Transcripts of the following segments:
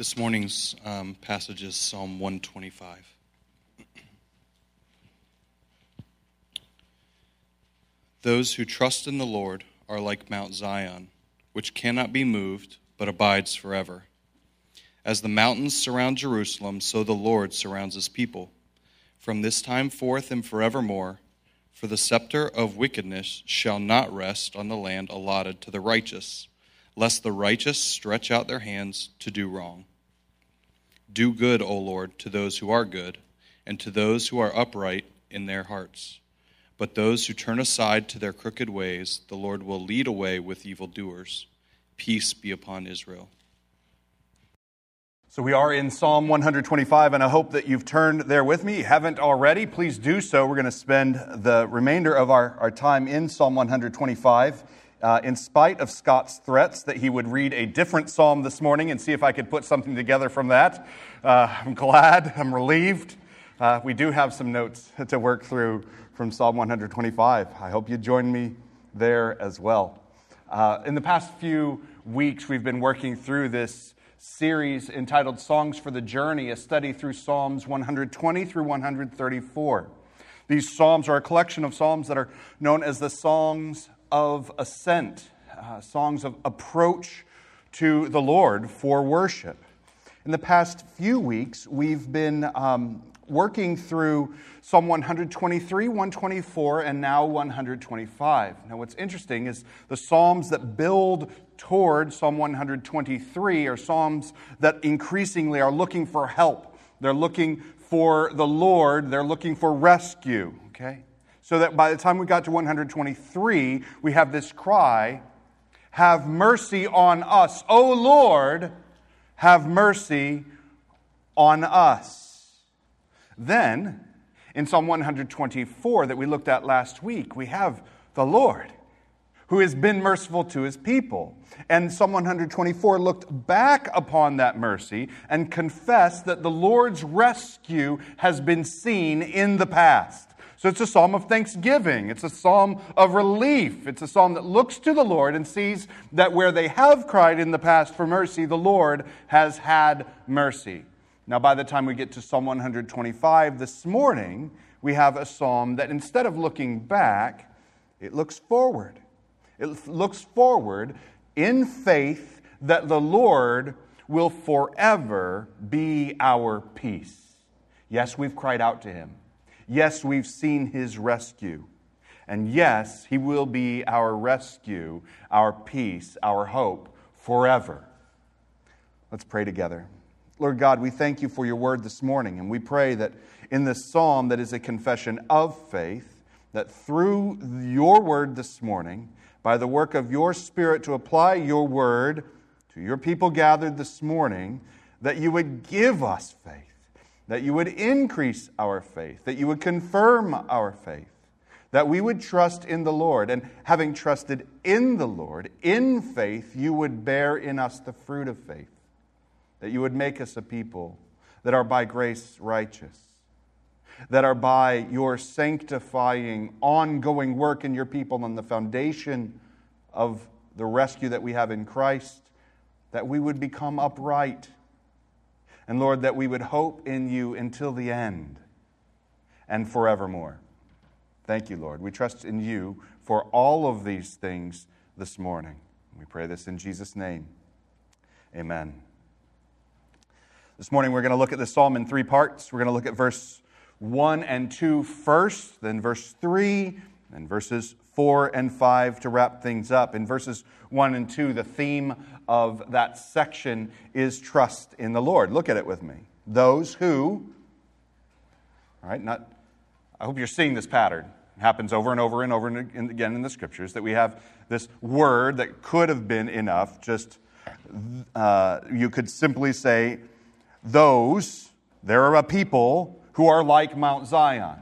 This morning's um, passage is Psalm 125. Those who trust in the Lord are like Mount Zion, which cannot be moved, but abides forever. As the mountains surround Jerusalem, so the Lord surrounds his people. From this time forth and forevermore, for the scepter of wickedness shall not rest on the land allotted to the righteous, lest the righteous stretch out their hands to do wrong. Do good, O Lord, to those who are good, and to those who are upright in their hearts. But those who turn aside to their crooked ways, the Lord will lead away with evildoers. Peace be upon Israel. So we are in Psalm 125, and I hope that you've turned there with me. If you haven't already, please do so. We're going to spend the remainder of our, our time in Psalm 125. Uh, in spite of Scott's threats that he would read a different psalm this morning and see if I could put something together from that, uh, I'm glad, I'm relieved. Uh, we do have some notes to work through from Psalm 125. I hope you join me there as well. Uh, in the past few weeks, we've been working through this series entitled Songs for the Journey, a study through Psalms 120 through 134. These psalms are a collection of psalms that are known as the songs of ascent, uh, songs of approach to the Lord for worship. In the past few weeks, we've been um, working through Psalm 123, 124, and now 125. Now, what's interesting is the Psalms that build toward Psalm 123 are Psalms that increasingly are looking for help. They're looking for the Lord, they're looking for rescue, okay? So that by the time we got to 123, we have this cry Have mercy on us. O Lord, have mercy on us. Then, in Psalm 124 that we looked at last week, we have the Lord who has been merciful to his people. And Psalm 124 looked back upon that mercy and confessed that the Lord's rescue has been seen in the past. So it's a psalm of thanksgiving. It's a psalm of relief. It's a psalm that looks to the Lord and sees that where they have cried in the past for mercy, the Lord has had mercy. Now, by the time we get to Psalm 125 this morning, we have a psalm that instead of looking back, it looks forward. It looks forward in faith that the Lord will forever be our peace. Yes, we've cried out to him. Yes, we've seen his rescue. And yes, he will be our rescue, our peace, our hope forever. Let's pray together. Lord God, we thank you for your word this morning, and we pray that in this psalm that is a confession of faith, that through your word this morning, by the work of your Spirit to apply your word to your people gathered this morning, that you would give us faith, that you would increase our faith, that you would confirm our faith, that we would trust in the Lord, and having trusted in the Lord, in faith, you would bear in us the fruit of faith that you would make us a people that are by grace righteous, that are by your sanctifying, ongoing work in your people on the foundation of the rescue that we have in Christ, that we would become upright. And Lord, that we would hope in you until the end and forevermore. Thank you, Lord. We trust in you for all of these things this morning. We pray this in Jesus' name. Amen. This morning we're going to look at this psalm in three parts. We're going to look at verse 1 and 2 first, then verse 3, then verses 4 and 5 to wrap things up. In verses 1 and 2, the theme of that section is trust in the Lord. Look at it with me. Those who, all right, not, I hope you're seeing this pattern. It happens over and over and over and again in the scriptures that we have this word that could have been enough, just uh, you could simply say, those, there are a people who are like Mount Zion.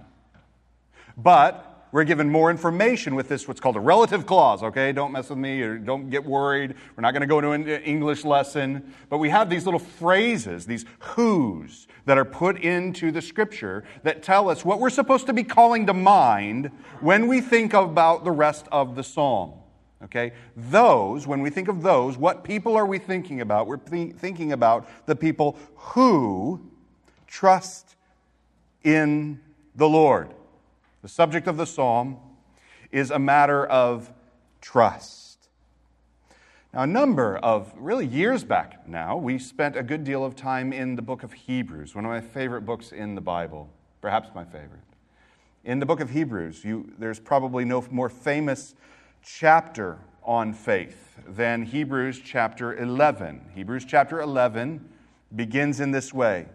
But we're given more information with this, what's called a relative clause, okay? Don't mess with me or don't get worried. We're not going to go into an English lesson. But we have these little phrases, these who's, that are put into the scripture that tell us what we're supposed to be calling to mind when we think about the rest of the psalm. Okay? Those, when we think of those, what people are we thinking about? We're th- thinking about the people who trust in the Lord. The subject of the psalm is a matter of trust. Now, a number of really years back now, we spent a good deal of time in the book of Hebrews, one of my favorite books in the Bible, perhaps my favorite. In the book of Hebrews, you, there's probably no more famous chapter on faith than Hebrews chapter 11. Hebrews chapter 11 begins in this way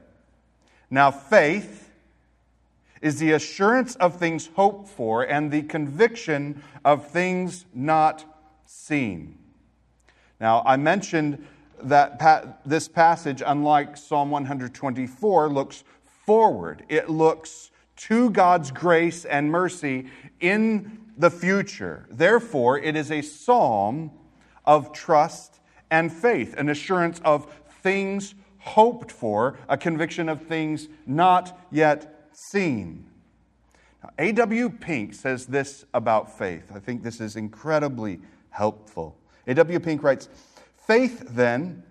Now, faith is the assurance of things hoped for and the conviction of things not seen. Now, I mentioned that pa- this passage, unlike Psalm 124, looks forward. It looks to God's grace and mercy in the future. Therefore, it is a psalm of trust and faith, an assurance of things hoped for, a conviction of things not yet seen. A.W. Pink says this about faith. I think this is incredibly helpful. A.W. Pink writes Faith, then,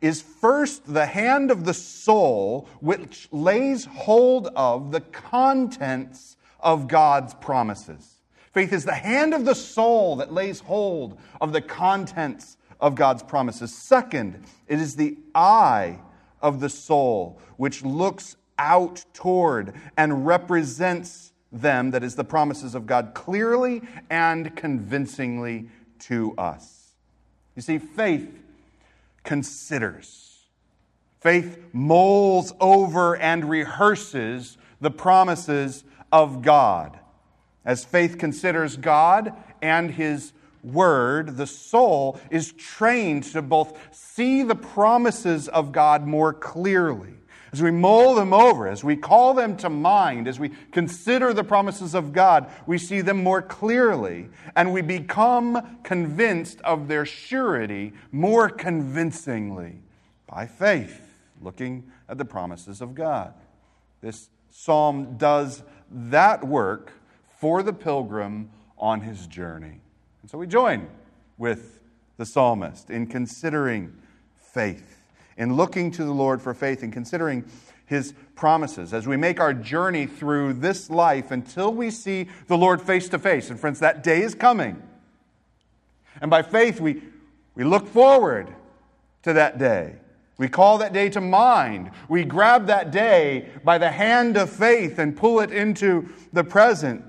is first the hand of the soul which lays hold of the contents of God's promises. Faith is the hand of the soul that lays hold of the contents of God's promises. Second, it is the eye of the soul which looks out toward and represents them, that is, the promises of God, clearly and convincingly to us. You see, faith considers, faith mulls over and rehearses the promises of God. As faith considers God and His Word, the soul is trained to both see the promises of God more clearly. As we mull them over, as we call them to mind, as we consider the promises of God, we see them more clearly and we become convinced of their surety more convincingly by faith, looking at the promises of God. This psalm does that work for the pilgrim on his journey. And so we join with the psalmist in considering faith, in looking to the Lord for faith, and considering his promises as we make our journey through this life until we see the Lord face to face. And friends, that day is coming. And by faith, we, we look forward to that day. We call that day to mind. We grab that day by the hand of faith and pull it into the present.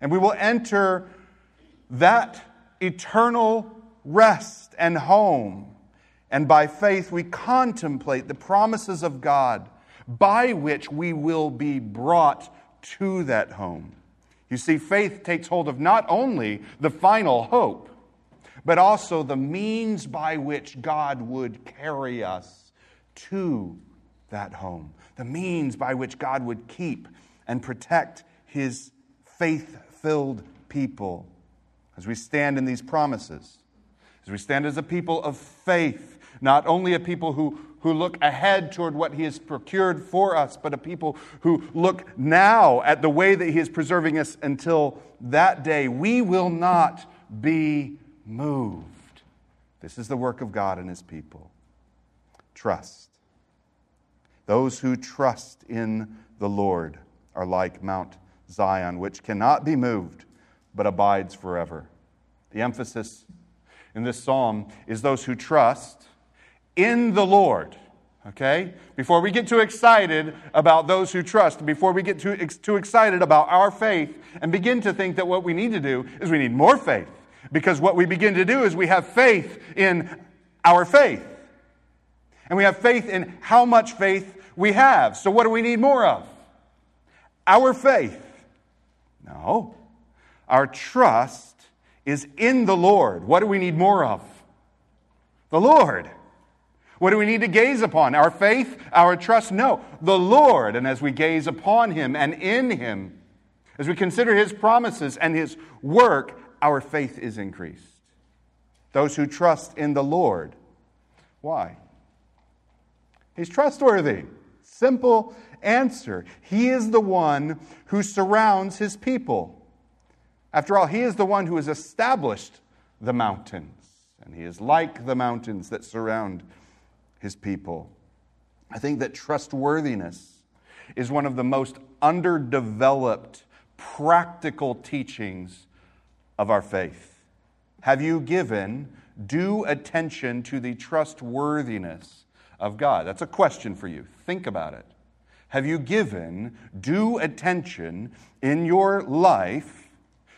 And we will enter that eternal rest and home. And by faith, we contemplate the promises of God by which we will be brought to that home. You see, faith takes hold of not only the final hope, but also the means by which God would carry us to that home, the means by which God would keep and protect his faith filled people as we stand in these promises, as we stand as a people of faith, not only a people who, who look ahead toward what He has procured for us, but a people who look now at the way that He is preserving us until that day, we will not be moved. This is the work of God and His people. Trust. Those who trust in the Lord are like Mount Zion, which cannot be moved, but abides forever. The emphasis in this psalm is those who trust in the Lord. Okay? Before we get too excited about those who trust, before we get too, too excited about our faith and begin to think that what we need to do is we need more faith. Because what we begin to do is we have faith in our faith. And we have faith in how much faith we have. So, what do we need more of? Our faith. No. Our trust is in the Lord. What do we need more of? The Lord. What do we need to gaze upon? Our faith, our trust? No, the Lord. And as we gaze upon Him and in Him, as we consider His promises and His work, our faith is increased. Those who trust in the Lord. Why? He's trustworthy. Simple answer. He is the one who surrounds his people. After all, He is the one who has established the mountains, and He is like the mountains that surround His people. I think that trustworthiness is one of the most underdeveloped practical teachings of our faith. Have you given due attention to the trustworthiness of God? That's a question for you. Think about it. Have you given due attention in your life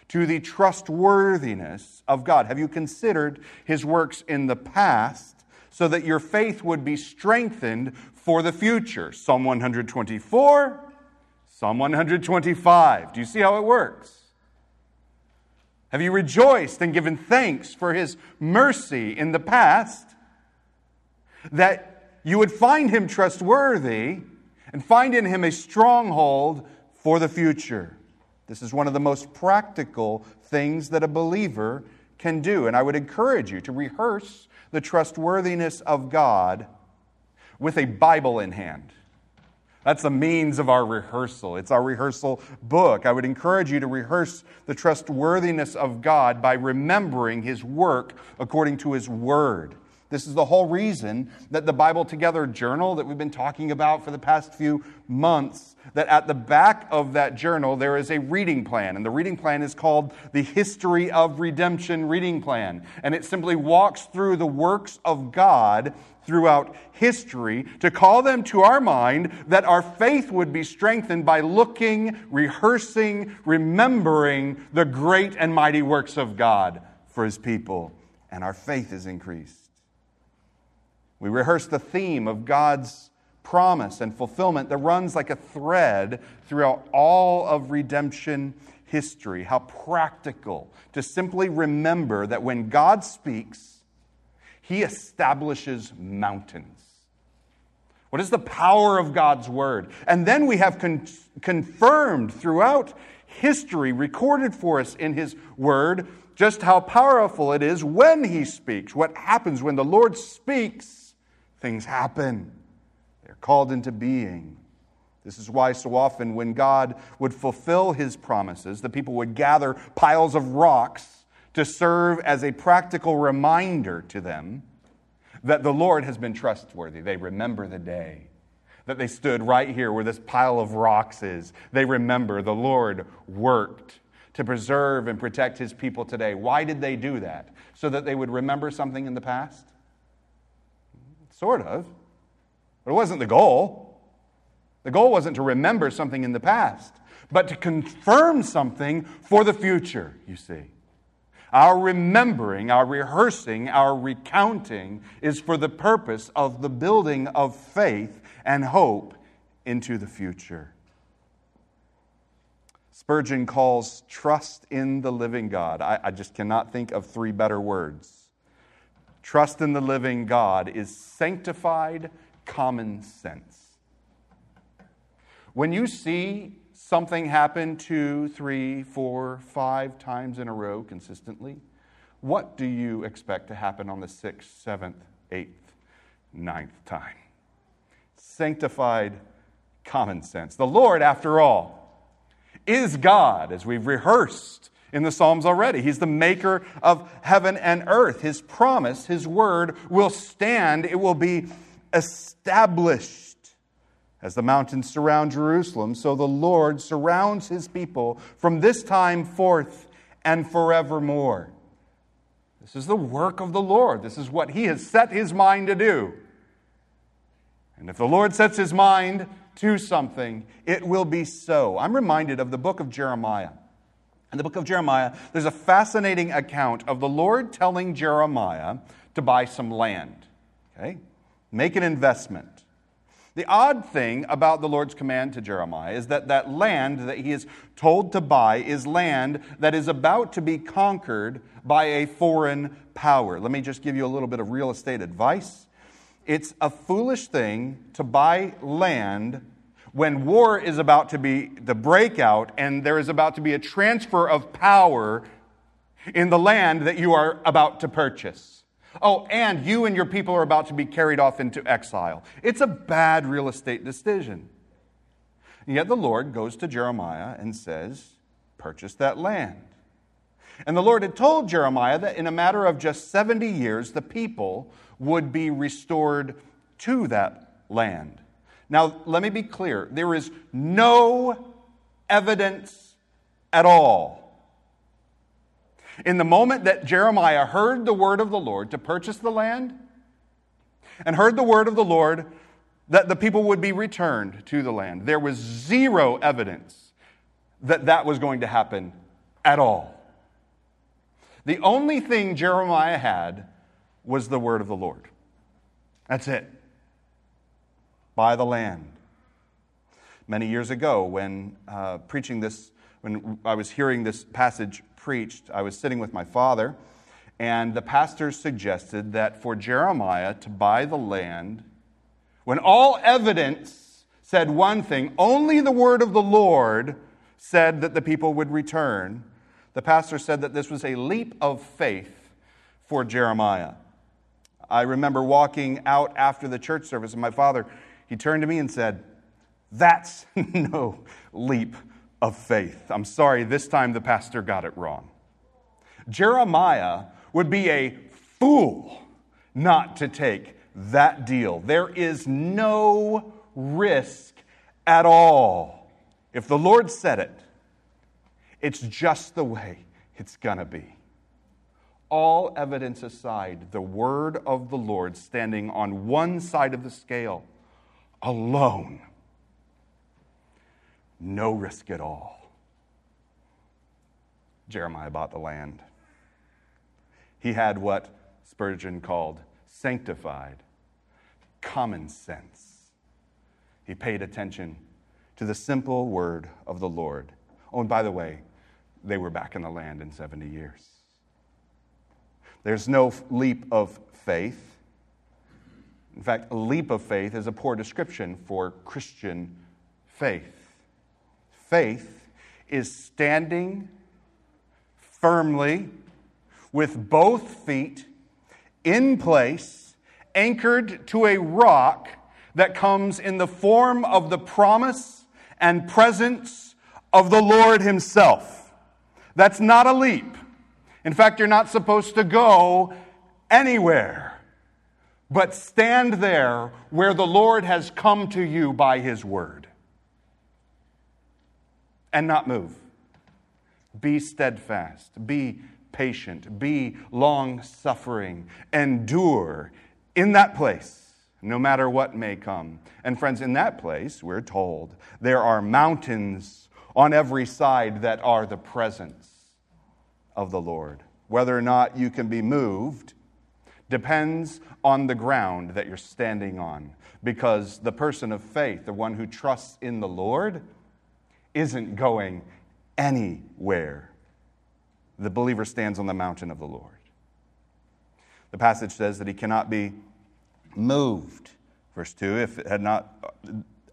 to the trustworthiness of God? Have you considered His works in the past so that your faith would be strengthened for the future? Psalm 124, Psalm 125. Do you see how it works? Have you rejoiced and given thanks for his mercy in the past? That you would find him trustworthy and find in him a stronghold for the future. This is one of the most practical things that a believer can do. And I would encourage you to rehearse the trustworthiness of God with a Bible in hand. That's the means of our rehearsal. It's our rehearsal book. I would encourage you to rehearse the trustworthiness of God by remembering His work according to His Word. This is the whole reason that the Bible Together journal that we've been talking about for the past few months, that at the back of that journal there is a reading plan. And the reading plan is called the History of Redemption Reading Plan. And it simply walks through the works of God throughout history to call them to our mind that our faith would be strengthened by looking, rehearsing, remembering the great and mighty works of God for his people. And our faith is increased. We rehearse the theme of God's promise and fulfillment that runs like a thread throughout all of redemption history. How practical to simply remember that when God speaks, he establishes mountains. What is the power of God's word? And then we have con- confirmed throughout history, recorded for us in His word, just how powerful it is when He speaks. What happens when the Lord speaks, things happen. They're called into being. This is why so often when God would fulfill His promises, the people would gather piles of rocks to serve as a practical reminder to them that the Lord has been trustworthy. They remember the day that they stood right here where this pile of rocks is. They remember the Lord worked to preserve and protect his people today. Why did they do that? So that they would remember something in the past? Sort of. But it wasn't the goal. The goal wasn't to remember something in the past, but to confirm something for the future, you see. Our remembering, our rehearsing, our recounting is for the purpose of the building of faith and hope into the future. Spurgeon calls trust in the living God. I, I, just cannot think of three better words. Trust in the living God is sanctified common sense. When you see something happen two, three, four, five times in a row consistently, what do you expect to happen on the sixth, seventh, eighth, ninth time? Sanctified common sense. The Lord, after all, is God, as we've rehearsed in the Psalms already. He's the maker of heaven and earth. His promise, His word, will stand, it will be established. As the mountains surround Jerusalem, so the Lord surrounds his people from this time forth and forevermore. This is the work of the Lord. This is what he has set his mind to do. And if the Lord sets his mind to something, it will be so. I'm reminded of the book of Jeremiah. In the book of Jeremiah, there's a fascinating account of the Lord telling Jeremiah to buy some land. Okay? Make an investment. The odd thing about the Lord's command to Jeremiah is that that land that he is told to buy is land that is about to be conquered by a foreign power. Let me just give you a little bit of real estate advice. It's a foolish thing to buy land when war is about to be the breakout and there is about to be a transfer of power in the land that you are about to purchase. Oh, and you and your people are about to be carried off into exile. It's a bad real estate decision. And yet the Lord goes to Jeremiah and says, Purchase that land. And the Lord had told Jeremiah that in a matter of just 70 years, the people would be restored to that land. Now, let me be clear there is no evidence at all. In the moment that Jeremiah heard the word of the Lord to purchase the land, and heard the word of the Lord that the people would be returned to the land, there was zero evidence that that was going to happen at all. The only thing Jeremiah had was the word of the Lord. That's it. Buy the land. Many years ago, when uh, preaching this, when I was hearing this passage preached, I was sitting with my father, and the pastor suggested that for Jeremiah to buy the land, when all evidence said one thing, only the word of the Lord said that the people would return, the pastor said that this was a leap of faith for Jeremiah. I remember walking out after the church service, and my father, he turned to me and said, That's no leap of faith. I'm sorry, this time the pastor got it wrong. Jeremiah would be a fool not to take that deal. There is no risk at all. If the Lord said it, it's just the way it's going to be. All evidence aside, the word of the Lord standing on one side of the scale alone. No risk at all. Jeremiah bought the land. He had what Spurgeon called sanctified common sense. He paid attention to the simple word of the Lord. Oh, and by the way, they were back in the land in 70 years. There's no leap of faith. In fact, a leap of faith is a poor description for Christian faith. Faith is standing firmly with both feet in place, anchored to a rock that comes in the form of the promise and presence of the Lord Himself. That's not a leap. In fact, you're not supposed to go anywhere, but stand there where the Lord has come to you by His word and not move. Be steadfast. Be patient, be long suffering, endure in that place, no matter what may come. And friends, in that place, we're told, there are mountains on every side that are the presence of the Lord. Whether or not you can be moved depends on the ground that you're standing on. Because the person of faith, the one who trusts in the Lord, isn't going anywhere the believer stands on the mountain of the Lord. The passage says that he cannot be moved. Verse 2 if it had not,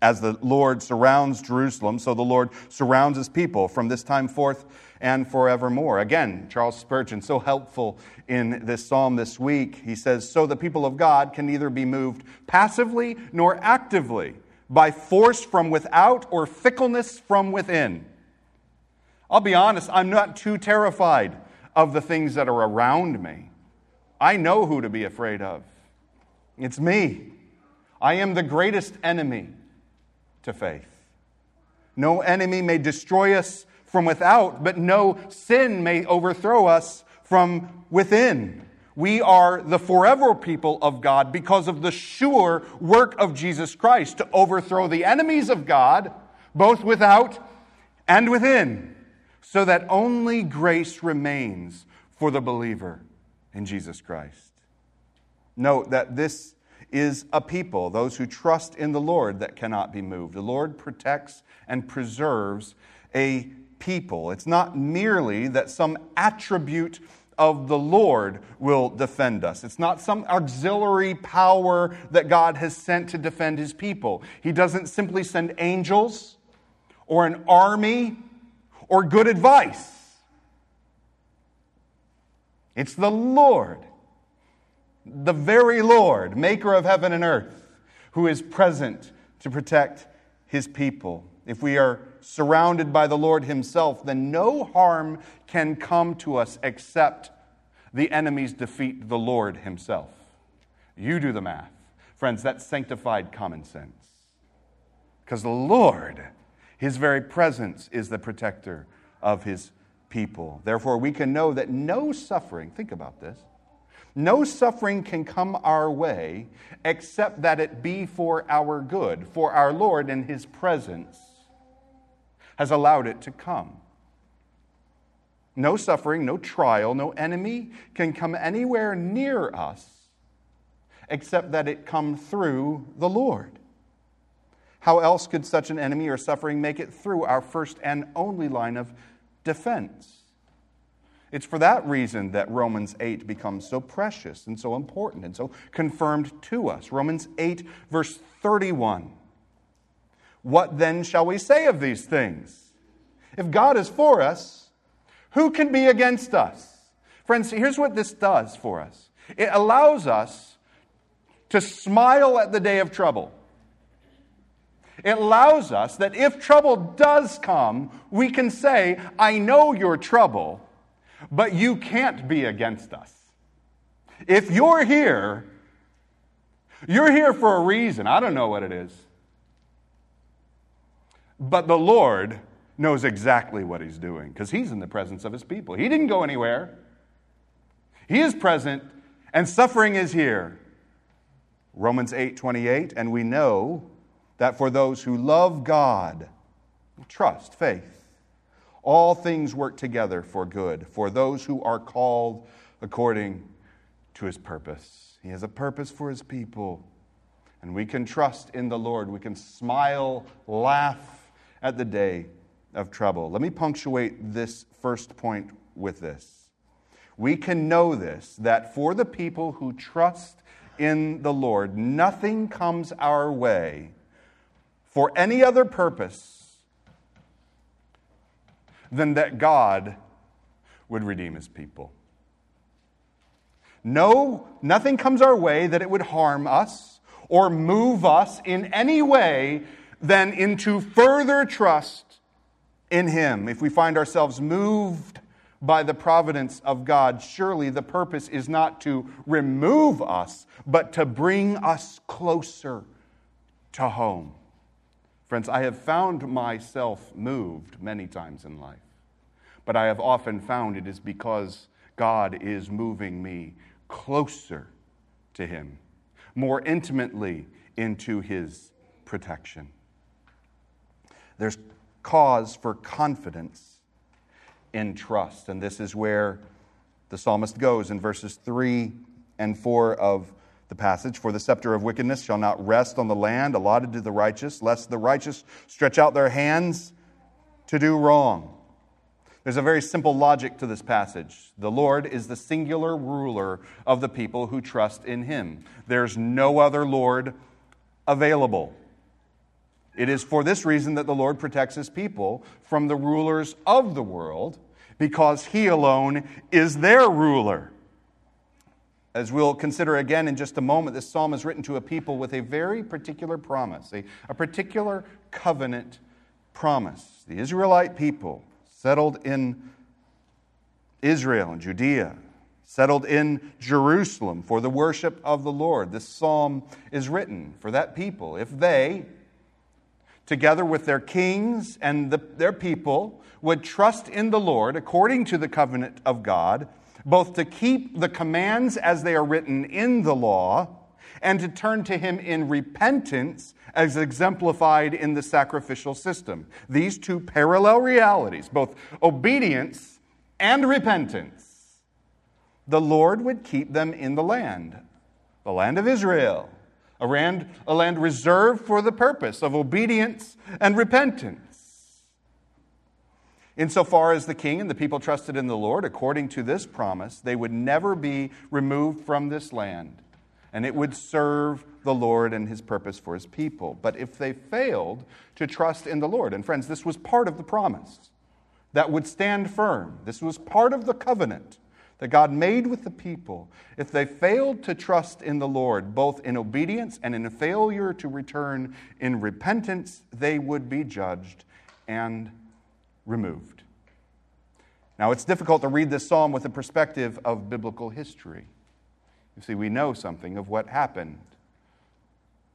as the Lord surrounds Jerusalem, so the Lord surrounds his people from this time forth and forevermore. Again, Charles Spurgeon, so helpful in this psalm this week. He says, So the people of God can neither be moved passively nor actively by force from without or fickleness from within. I'll be honest, I'm not too terrified of the things that are around me. I know who to be afraid of. It's me. I am the greatest enemy to faith. No enemy may destroy us from without, but no sin may overthrow us from within. We are the forever people of God because of the sure work of Jesus Christ to overthrow the enemies of God, both without and within so that only grace remains for the believer in Jesus Christ. Note that this is a people, those who trust in the Lord, that cannot be moved. The Lord protects and preserves a people. It's not merely that some attribute of the Lord will defend us. It's not some auxiliary power that God has sent to defend his people. He doesn't simply send angels or an army or good advice. It's the Lord, the very Lord, maker of heaven and earth, who is present to protect his people. If we are surrounded by the Lord Himself, then no harm can come to us except the enemies defeat the Lord Himself. You do the math. Friends, that's sanctified common sense. Because the Lord, His very presence, is the protector of His people. Therefore, we can know that no suffering, think about this, no suffering can come our way except that it be for our good, for our Lord in His presence has allowed it to come. No suffering, no trial, no enemy can come anywhere near us except that it come through the Lord. How else could such an enemy or suffering make it through our first and only line of defense? It's for that reason that Romans 8 becomes so precious and so important and so confirmed to us. Romans 8, verse 31. What then shall we say of these things? If God is for us, who can be against us? Friends, here's what this does for us it allows us to smile at the day of trouble. It allows us that if trouble does come, we can say, I know your trouble, but you can't be against us. If you're here, you're here for a reason. I don't know what it is. But the Lord knows exactly what He's doing because He's in the presence of His people. He didn't go anywhere, He is present, and suffering is here. Romans 8 28, and we know that for those who love God, trust, faith, all things work together for good for those who are called according to his purpose. He has a purpose for his people. And we can trust in the Lord. We can smile, laugh at the day of trouble. Let me punctuate this first point with this. We can know this that for the people who trust in the Lord, nothing comes our way for any other purpose than that God would redeem his people. No, nothing comes our way that it would harm us or move us in any way than into further trust in him. If we find ourselves moved by the providence of God, surely the purpose is not to remove us, but to bring us closer to home. Friends, I have found myself moved many times in life, but I have often found it is because God is moving me closer to Him, more intimately into His protection. There's cause for confidence in trust, and this is where the psalmist goes in verses 3 and 4 of the passage For the scepter of wickedness shall not rest on the land allotted to the righteous, lest the righteous stretch out their hands to do wrong. There's a very simple logic to this passage. The Lord is the singular ruler of the people who trust in him. There's no other Lord available. It is for this reason that the Lord protects his people from the rulers of the world, because he alone is their ruler. As we'll consider again in just a moment, this psalm is written to a people with a very particular promise, a, a particular covenant promise. The Israelite people settled in Israel and Judea, settled in Jerusalem for the worship of the Lord. This psalm is written for that people. If they, together with their kings and the, their people, would trust in the Lord according to the covenant of God, both to keep the commands as they are written in the law and to turn to Him in repentance as exemplified in the sacrificial system. These two parallel realities, both obedience and repentance, the Lord would keep them in the land, the land of Israel, a land, a land reserved for the purpose of obedience and repentance. Insofar as the king and the people trusted in the Lord, according to this promise, they would never be removed from this land, and it would serve the Lord and his purpose for his people. But if they failed to trust in the Lord, and friends, this was part of the promise that would stand firm, this was part of the covenant that God made with the people. If they failed to trust in the Lord, both in obedience and in a failure to return in repentance, they would be judged and removed. Now, it's difficult to read this psalm with the perspective of biblical history. You see, we know something of what happened.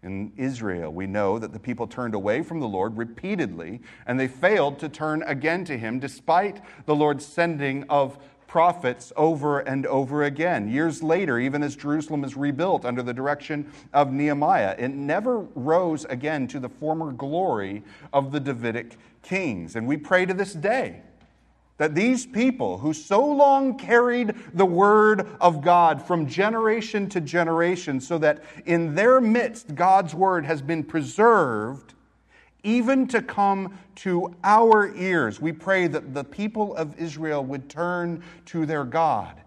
In Israel, we know that the people turned away from the Lord repeatedly, and they failed to turn again to Him despite the Lord's sending of prophets over and over again. Years later, even as Jerusalem is rebuilt under the direction of Nehemiah, it never rose again to the former glory of the Davidic kings. And we pray to this day that these people who so long carried the word of God from generation to generation, so that in their midst God's word has been preserved even to come to our ears. We pray that the people of Israel would turn to their God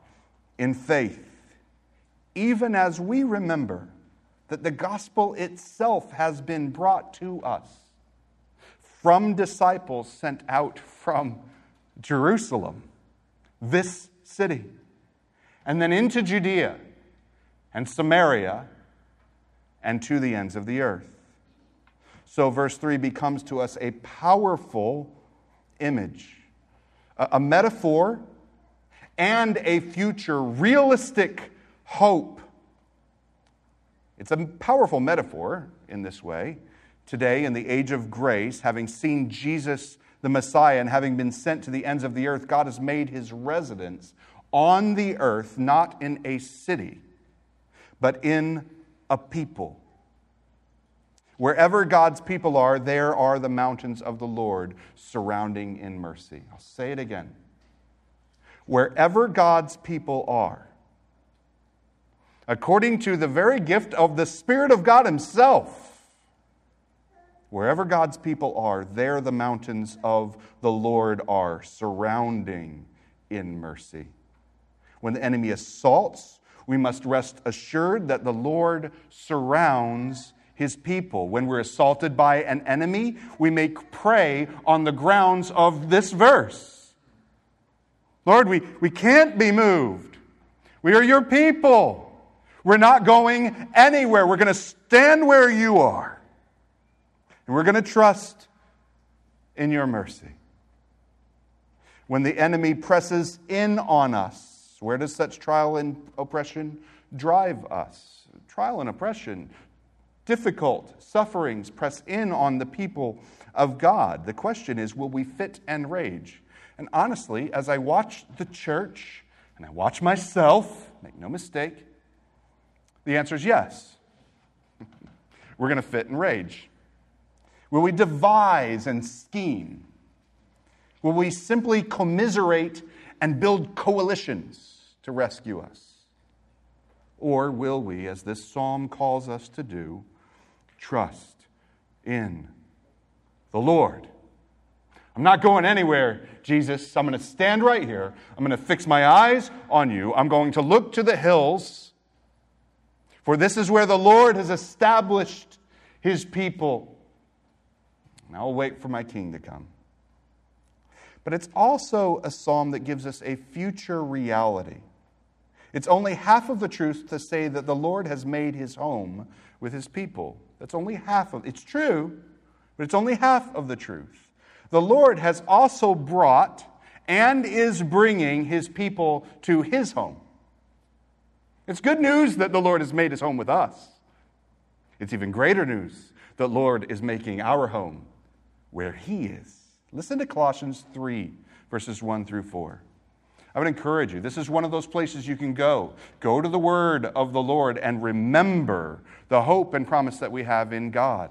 in faith, even as we remember that the gospel itself has been brought to us from disciples sent out from Jerusalem, this city, and then into Judea and Samaria and to the ends of the earth. So, verse 3 becomes to us a powerful image, a, metaphor, and a future realistic hope. It's a powerful metaphor in this way. Today, in the age of grace, having seen Jesus the Messiah and having been sent to the ends of the earth, God has made his residence on the earth, not in a city, but in a people. Wherever God's people are, there are the mountains of the Lord surrounding in mercy. I'll say it again. Wherever God's people are, according to the very gift of the Spirit of God Himself, wherever God's people are, there the mountains of the Lord are surrounding in mercy. When the enemy assaults, we must rest assured that the Lord surrounds his people. When we're assaulted by an enemy, we make pray on the grounds of this verse. Lord, we, we can't be moved. We are your people. We're not going anywhere. We're going to stand where you are. And we're going to trust in your mercy. When the enemy presses in on us, where does such trial and oppression drive us? Trial and oppression difficult sufferings press in on the people of God. The question is will we fit and rage? And honestly, as I watch the church and I watch myself, make no mistake, the answer is yes. We're going to fit and rage. Will we devise and scheme? Will we simply commiserate and build coalitions to rescue us? Or will we, as this psalm calls us to do, trust in the Lord. I'm not going anywhere, Jesus. I'm going to stand right here. I'm going to fix my eyes on you. I'm going to look to the hills, for this is where the Lord has established his people. And I'll wait for my king to come. But it's also a psalm that gives us a future reality. It's only half of the truth to say that the Lord has made his home with his people. That's only half of it's true, but it's only half of the truth. The Lord has also brought and is bringing his people to his home. It's good news that the Lord has made his home with us. It's even greater news that the Lord is making our home where he is. Listen to Colossians 3, verses 1 through 4. I would encourage you. This is one of those places you can go. Go to the word of the Lord and remember the hope and promise that we have in God.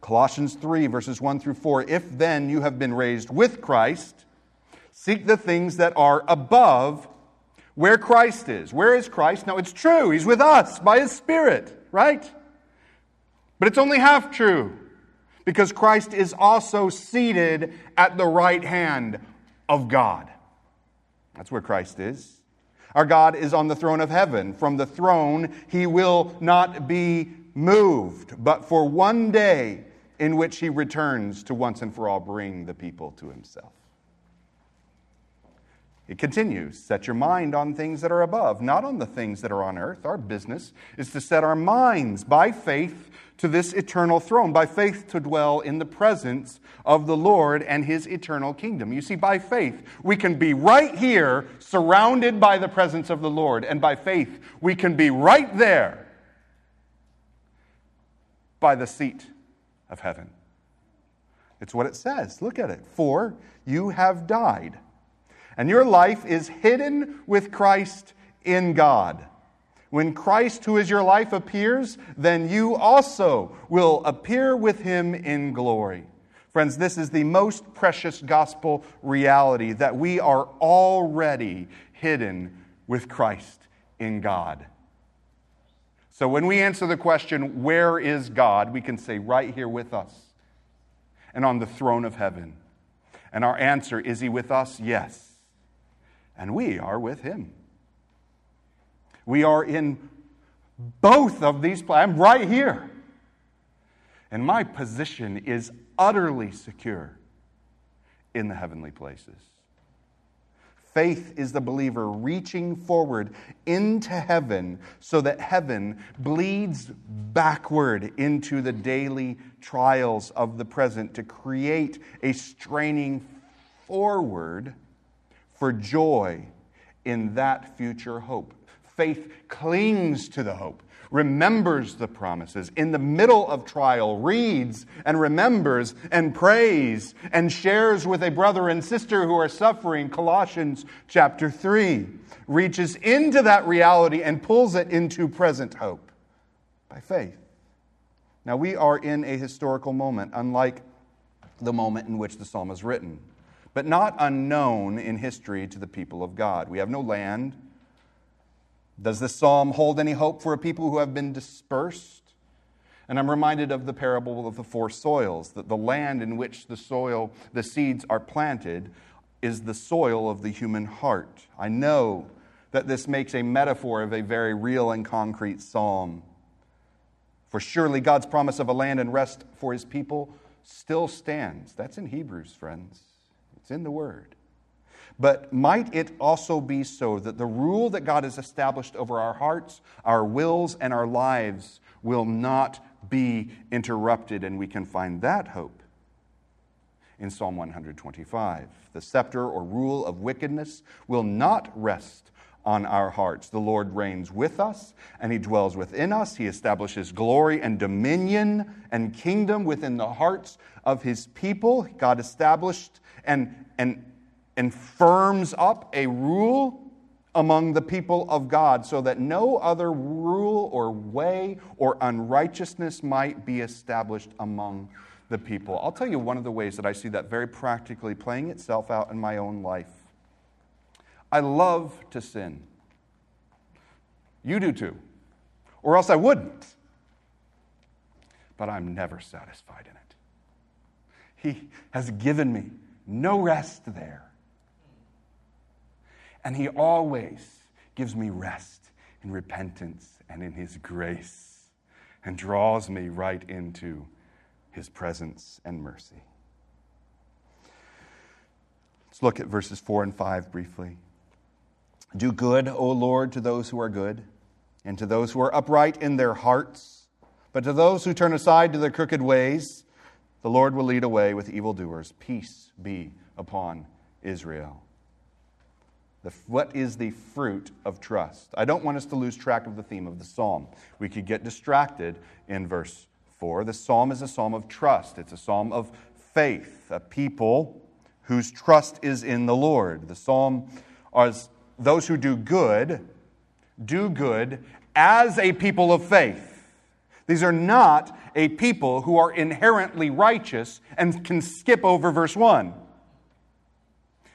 Colossians 3, verses 1 through 4. If then you have been raised with Christ, seek the things that are above where Christ is. Where is Christ? Now, it's true. He's with us by His Spirit, right? But it's only half true because Christ is also seated at the right hand of God. That's where Christ is. Our God is on the throne of heaven. From the throne, he will not be moved, but for one day in which he returns to once and for all bring the people to himself. It continues set your mind on things that are above, not on the things that are on earth. Our business is to set our minds by faith to this eternal throne, by faith to dwell in the presence of the Lord and his eternal kingdom. You see, by faith, we can be right here, surrounded by the presence of the Lord, and by faith, we can be right there by the seat of heaven. It's what it says. Look at it. For you have died, and your life is hidden with Christ in God. When Christ, who is your life, appears, then you also will appear with him in glory. Friends, this is the most precious gospel reality that we are already hidden with Christ in God. So when we answer the question, Where is God? we can say, Right here with us and on the throne of heaven. And our answer, Is he with us? Yes. And we are with him. We are in both of these places. I'm right here. And my position is utterly secure in the heavenly places. Faith is the believer reaching forward into heaven so that heaven bleeds backward into the daily trials of the present to create a straining forward for joy in that future hope. Faith clings to the hope, remembers the promises, in the middle of trial, reads and remembers and prays and shares with a brother and sister who are suffering. Colossians chapter 3 reaches into that reality and pulls it into present hope by faith. Now, we are in a historical moment, unlike the moment in which the psalm is written, but not unknown in history to the people of God. We have no land does this psalm hold any hope for a people who have been dispersed? And I'm reminded of the parable of the four soils, that the land in which the soil, the seeds are planted, is the soil of the human heart. I know that this makes a metaphor of a very real and concrete psalm. For surely God's promise of a land and rest for his people still stands. That's in Hebrews, friends. It's in the Word. But might it also be so that the rule that God has established over our hearts, our wills, and our lives will not be interrupted, and we can find that hope in Psalm 125. The scepter or rule of wickedness will not rest on our hearts. The Lord reigns with us, and He dwells within us. He establishes glory and dominion and kingdom within the hearts of His people. God established and, and and firms up a rule among the people of God so that no other rule or way or unrighteousness might be established among the people. I'll tell you one of the ways that I see that very practically playing itself out in my own life. I love to sin. You do too, or else I wouldn't. But I'm never satisfied in it. He has given me no rest there. And He always gives me rest in repentance and in His grace and draws me right into His presence and mercy. Let's look at verses 4 and 5 briefly. Do good, O Lord, to those who are good, and to those who are upright in their hearts. But to those who turn aside to their crooked ways, the Lord will lead away with evildoers. Peace be upon Israel. The, what is the fruit of trust? I don't want us to lose track of the theme of the psalm. We could get distracted in verse 4. The psalm is a psalm of trust, it's a psalm of faith, a people whose trust is in the Lord. The psalm is those who do good, do good as a people of faith. These are not a people who are inherently righteous and can skip over verse 1.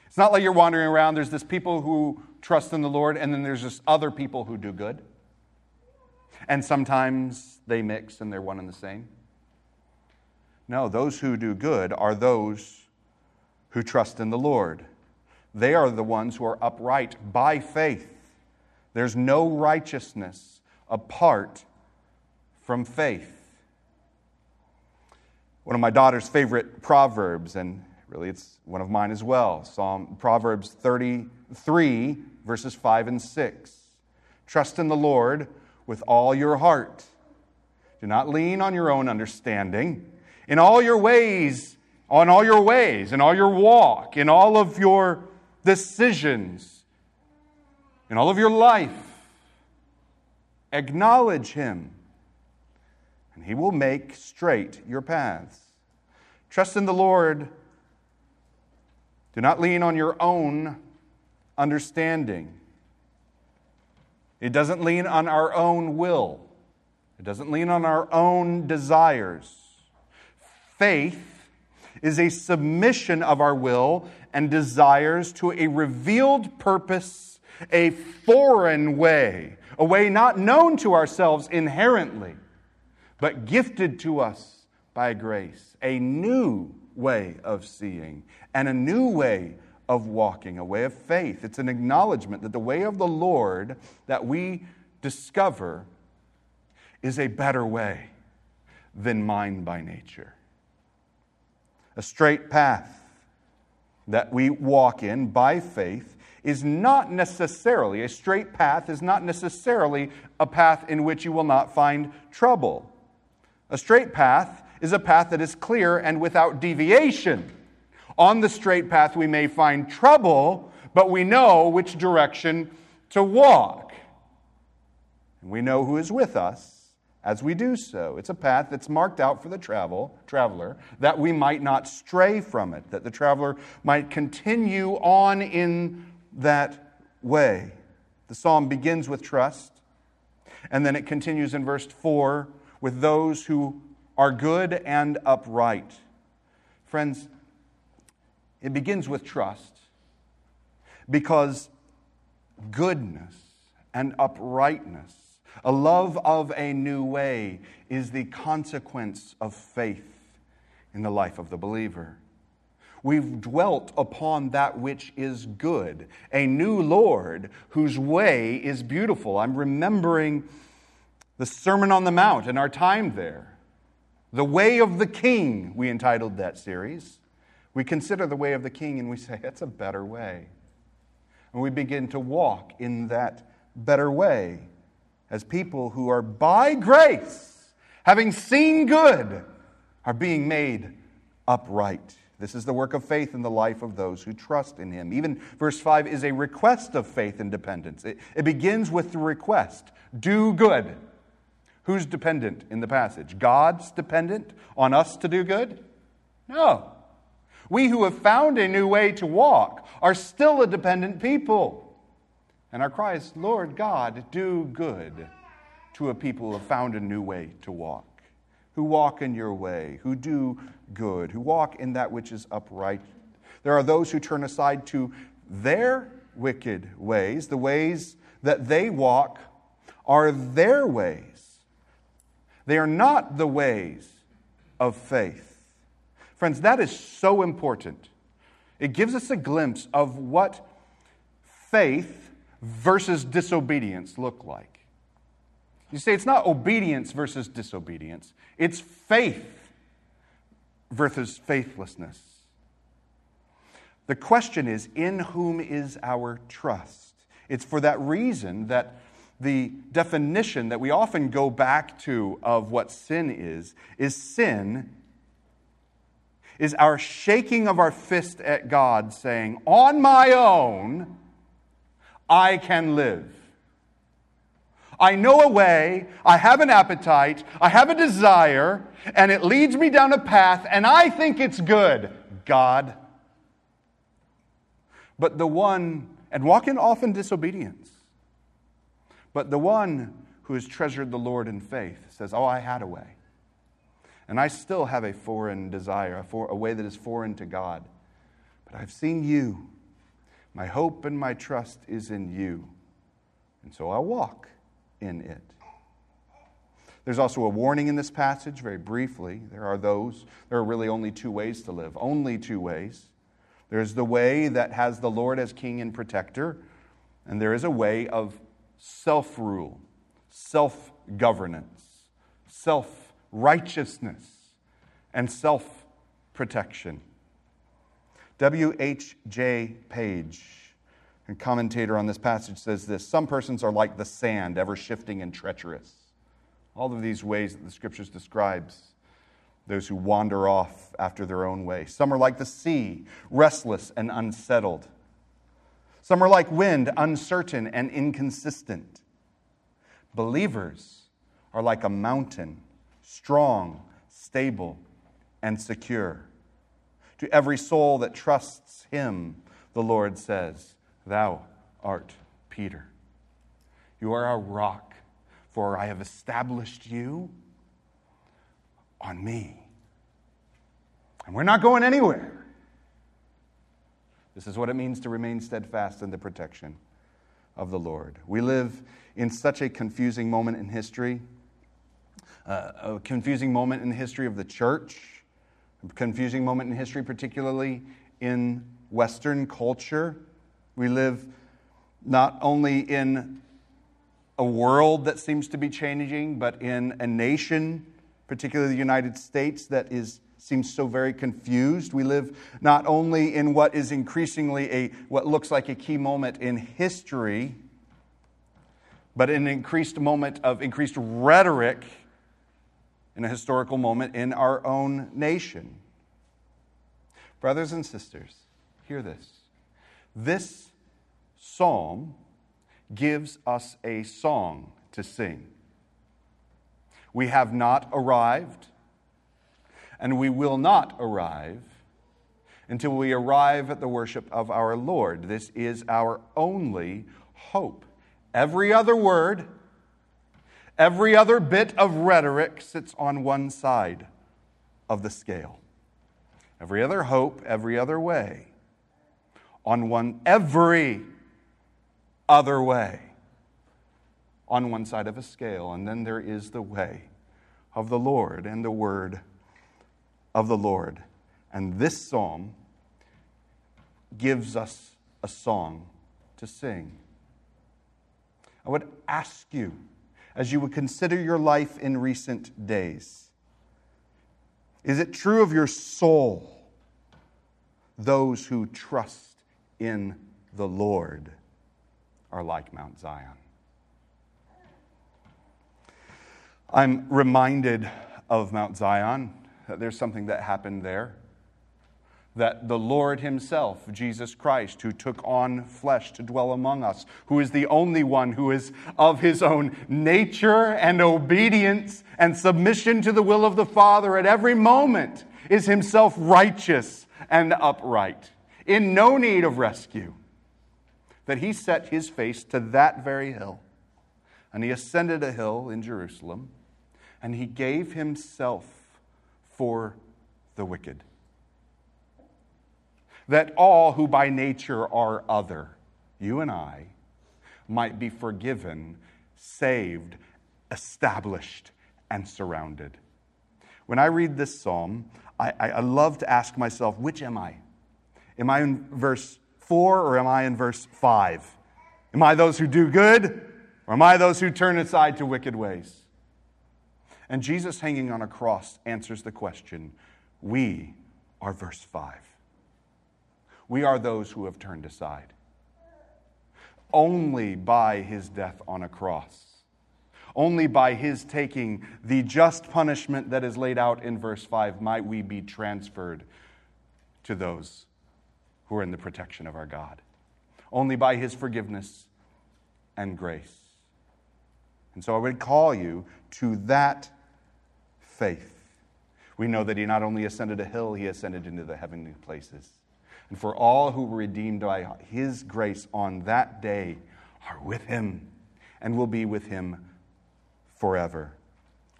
It's not like you're wandering around. There's this people who trust in the Lord, and then there's just other people who do good. And sometimes they mix and they're one and the same. No, those who do good are those who trust in the Lord. They are the ones who are upright by faith. There's no righteousness apart from faith. One of my daughter's favorite proverbs, and Really, it's one of mine as well. Psalm Proverbs 33, verses 5 and 6. Trust in the Lord with all your heart. Do not lean on your own understanding. In all your ways, on all your ways, in all your walk, in all of your decisions, in all of your life, acknowledge Him, and He will make straight your paths. Trust in the Lord. Do not lean on your own understanding. It doesn't lean on our own will. It doesn't lean on our own desires. Faith is a submission of our will and desires to a revealed purpose, a foreign way, a way not known to ourselves inherently, but gifted to us by grace, a new way of seeing and a new way of walking, a way of faith. It's an acknowledgement that the way of the Lord that we discover is a better way than mine by nature. A straight path that we walk in by faith is not necessarily, a straight path is not necessarily a path in which you will not find trouble. A straight path is a path that is clear and without deviation. On the straight path, we may find trouble, but we know which direction to walk. And we know who is with us as we do so. It's a path that's marked out for the travel, traveler that we might not stray from it, that the traveler might continue on in that way. The psalm begins with trust, and then it continues in verse 4 with those who are good and upright. Friends, it begins with trust because goodness and uprightness a love of a new way is the consequence of faith in the life of the believer. We've dwelt upon that which is good, a new Lord whose way is beautiful. I'm remembering the Sermon on the Mount and our time there. The Way of the King, we entitled that series. We consider the way of the King and we say, that's a better way. And we begin to walk in that better way as people who are by grace, having seen good, are being made upright. This is the work of faith in the life of those who trust in Him. Even verse 5 is a request of faith and dependence. It, it begins with the request do good. Who's dependent in the passage? God's dependent on us to do good? No. We who have found a new way to walk are still a dependent people. And our cry is, Lord God, do good to a people who have found a new way to walk, who walk in your way, who do good, who walk in that which is upright. There are those who turn aside to their wicked ways, the ways that they walk are their ways. They are not the ways of faith. Friends, that is so important. It gives us a glimpse of what faith versus disobedience look like? You see, it's not obedience versus disobedience, it's faith versus faithlessness. The question is in whom is our trust? It's for that reason that the definition that we often go back to of what sin is is sin is our shaking of our fist at God saying, On my own, I can live. I know a way, I have an appetite, I have a desire, and it leads me down a path, and I think it's good. God. But the one, and walk in often disobedience, but the one who has treasured the Lord in faith says, Oh, I had a way. And I still have a foreign desire, a, for, a way that is foreign to God. But I've seen you my hope and my trust is in you. And so I'll walk in it. There's also a warning in this passage, very briefly. There are those, there are really only two ways to live, only two ways. There's the way that has the Lord as king and protector, and there is a way of self rule, self governance, self righteousness, and self protection. W.H.J. Page, a commentator on this passage, says this Some persons are like the sand, ever shifting and treacherous. All of these ways that the scriptures describes those who wander off after their own way. Some are like the sea, restless and unsettled. Some are like wind, uncertain and inconsistent. Believers are like a mountain, strong, stable, and secure. To every soul that trusts him, the Lord says, Thou art Peter. You are a rock, for I have established you on me. And we're not going anywhere. This is what it means to remain steadfast in the protection of the Lord. We live in such a confusing moment in history, uh, a confusing moment in the history of the church, confusing moment in history, particularly in Western culture. We live not only in a world that seems to be changing, but in a nation particularly the United States, that is, seems so very confused. We live not only in what is increasingly a, what looks like a key moment in history, but an increased moment of increased rhetoric in a historical moment in our own nation. Brothers and sisters, hear this. This psalm gives us a song to sing. We have not arrived, and we will not arrive until we arrive at the worship of our Lord. This is our only hope. Every other word, every other bit of rhetoric sits on one side of the scale. Every other hope, every other way, on one, every other way on one side of a scale, and then there is the way of the Lord and the word of the Lord. And this psalm gives us a song to sing. I would ask you, as you would consider your life in recent days, is it true of your soul, those who trust in the Lord are like Mount Zion? I'm reminded of Mount Zion, there's something that happened there. That the Lord Himself, Jesus Christ, who took on flesh to dwell among us, who is the only one who is of His own nature and obedience and submission to the will of the Father at every moment, is Himself righteous and upright, in no need of rescue. That He set His face to that very hill, and He ascended a hill in Jerusalem and he gave himself for the wicked. That all who by nature are other, you and I, might be forgiven, saved, established, and surrounded. When I read this psalm, I, I, love to ask myself, which am I? Am I in verse 4 or am I in verse 5? Am I those who do good or am I those who turn aside to wicked ways? And Jesus hanging on a cross answers the question. We are verse 5. We are those who have turned aside. Only by his death on a cross, only by his taking the just punishment that is laid out in verse 5, might we be transferred to those who are in the protection of our God. Only by his forgiveness and grace. And so I would call you to that faith. We know that he not only ascended a hill, he ascended into the heavenly places. And for all who were redeemed by his grace on that day are with him and will be with him forever.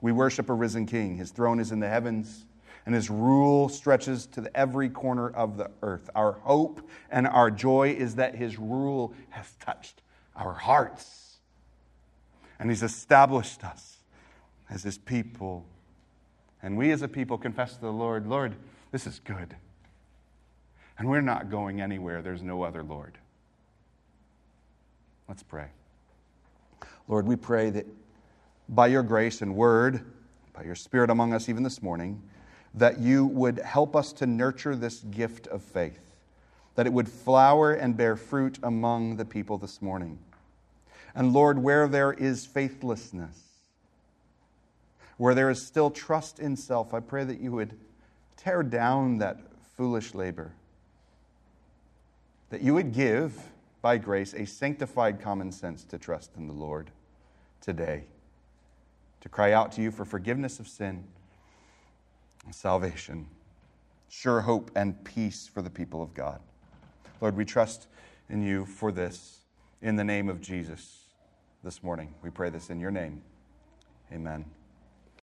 We worship a risen king. His throne is in the heavens, and his rule stretches to every corner of the earth. Our hope and our joy is that his rule has touched our hearts, and he's established us as his people and we as a people confess to the Lord, Lord, this is good. And we're not going anywhere. There's no other Lord. Let's pray. Lord, we pray that by your grace and word, by your spirit among us even this morning, that you would help us to nurture this gift of faith, that it would flower and bear fruit among the people this morning. And Lord, where there is faithlessness, Where there is still trust in self, I pray that you would tear down that foolish labor. That you would give, by grace, a sanctified common sense to trust in the Lord today, to cry out to you for forgiveness of sin, and salvation, sure hope, and peace for the people of God. Lord, we trust in you for this in the name of Jesus this morning. We pray this in your name. Amen.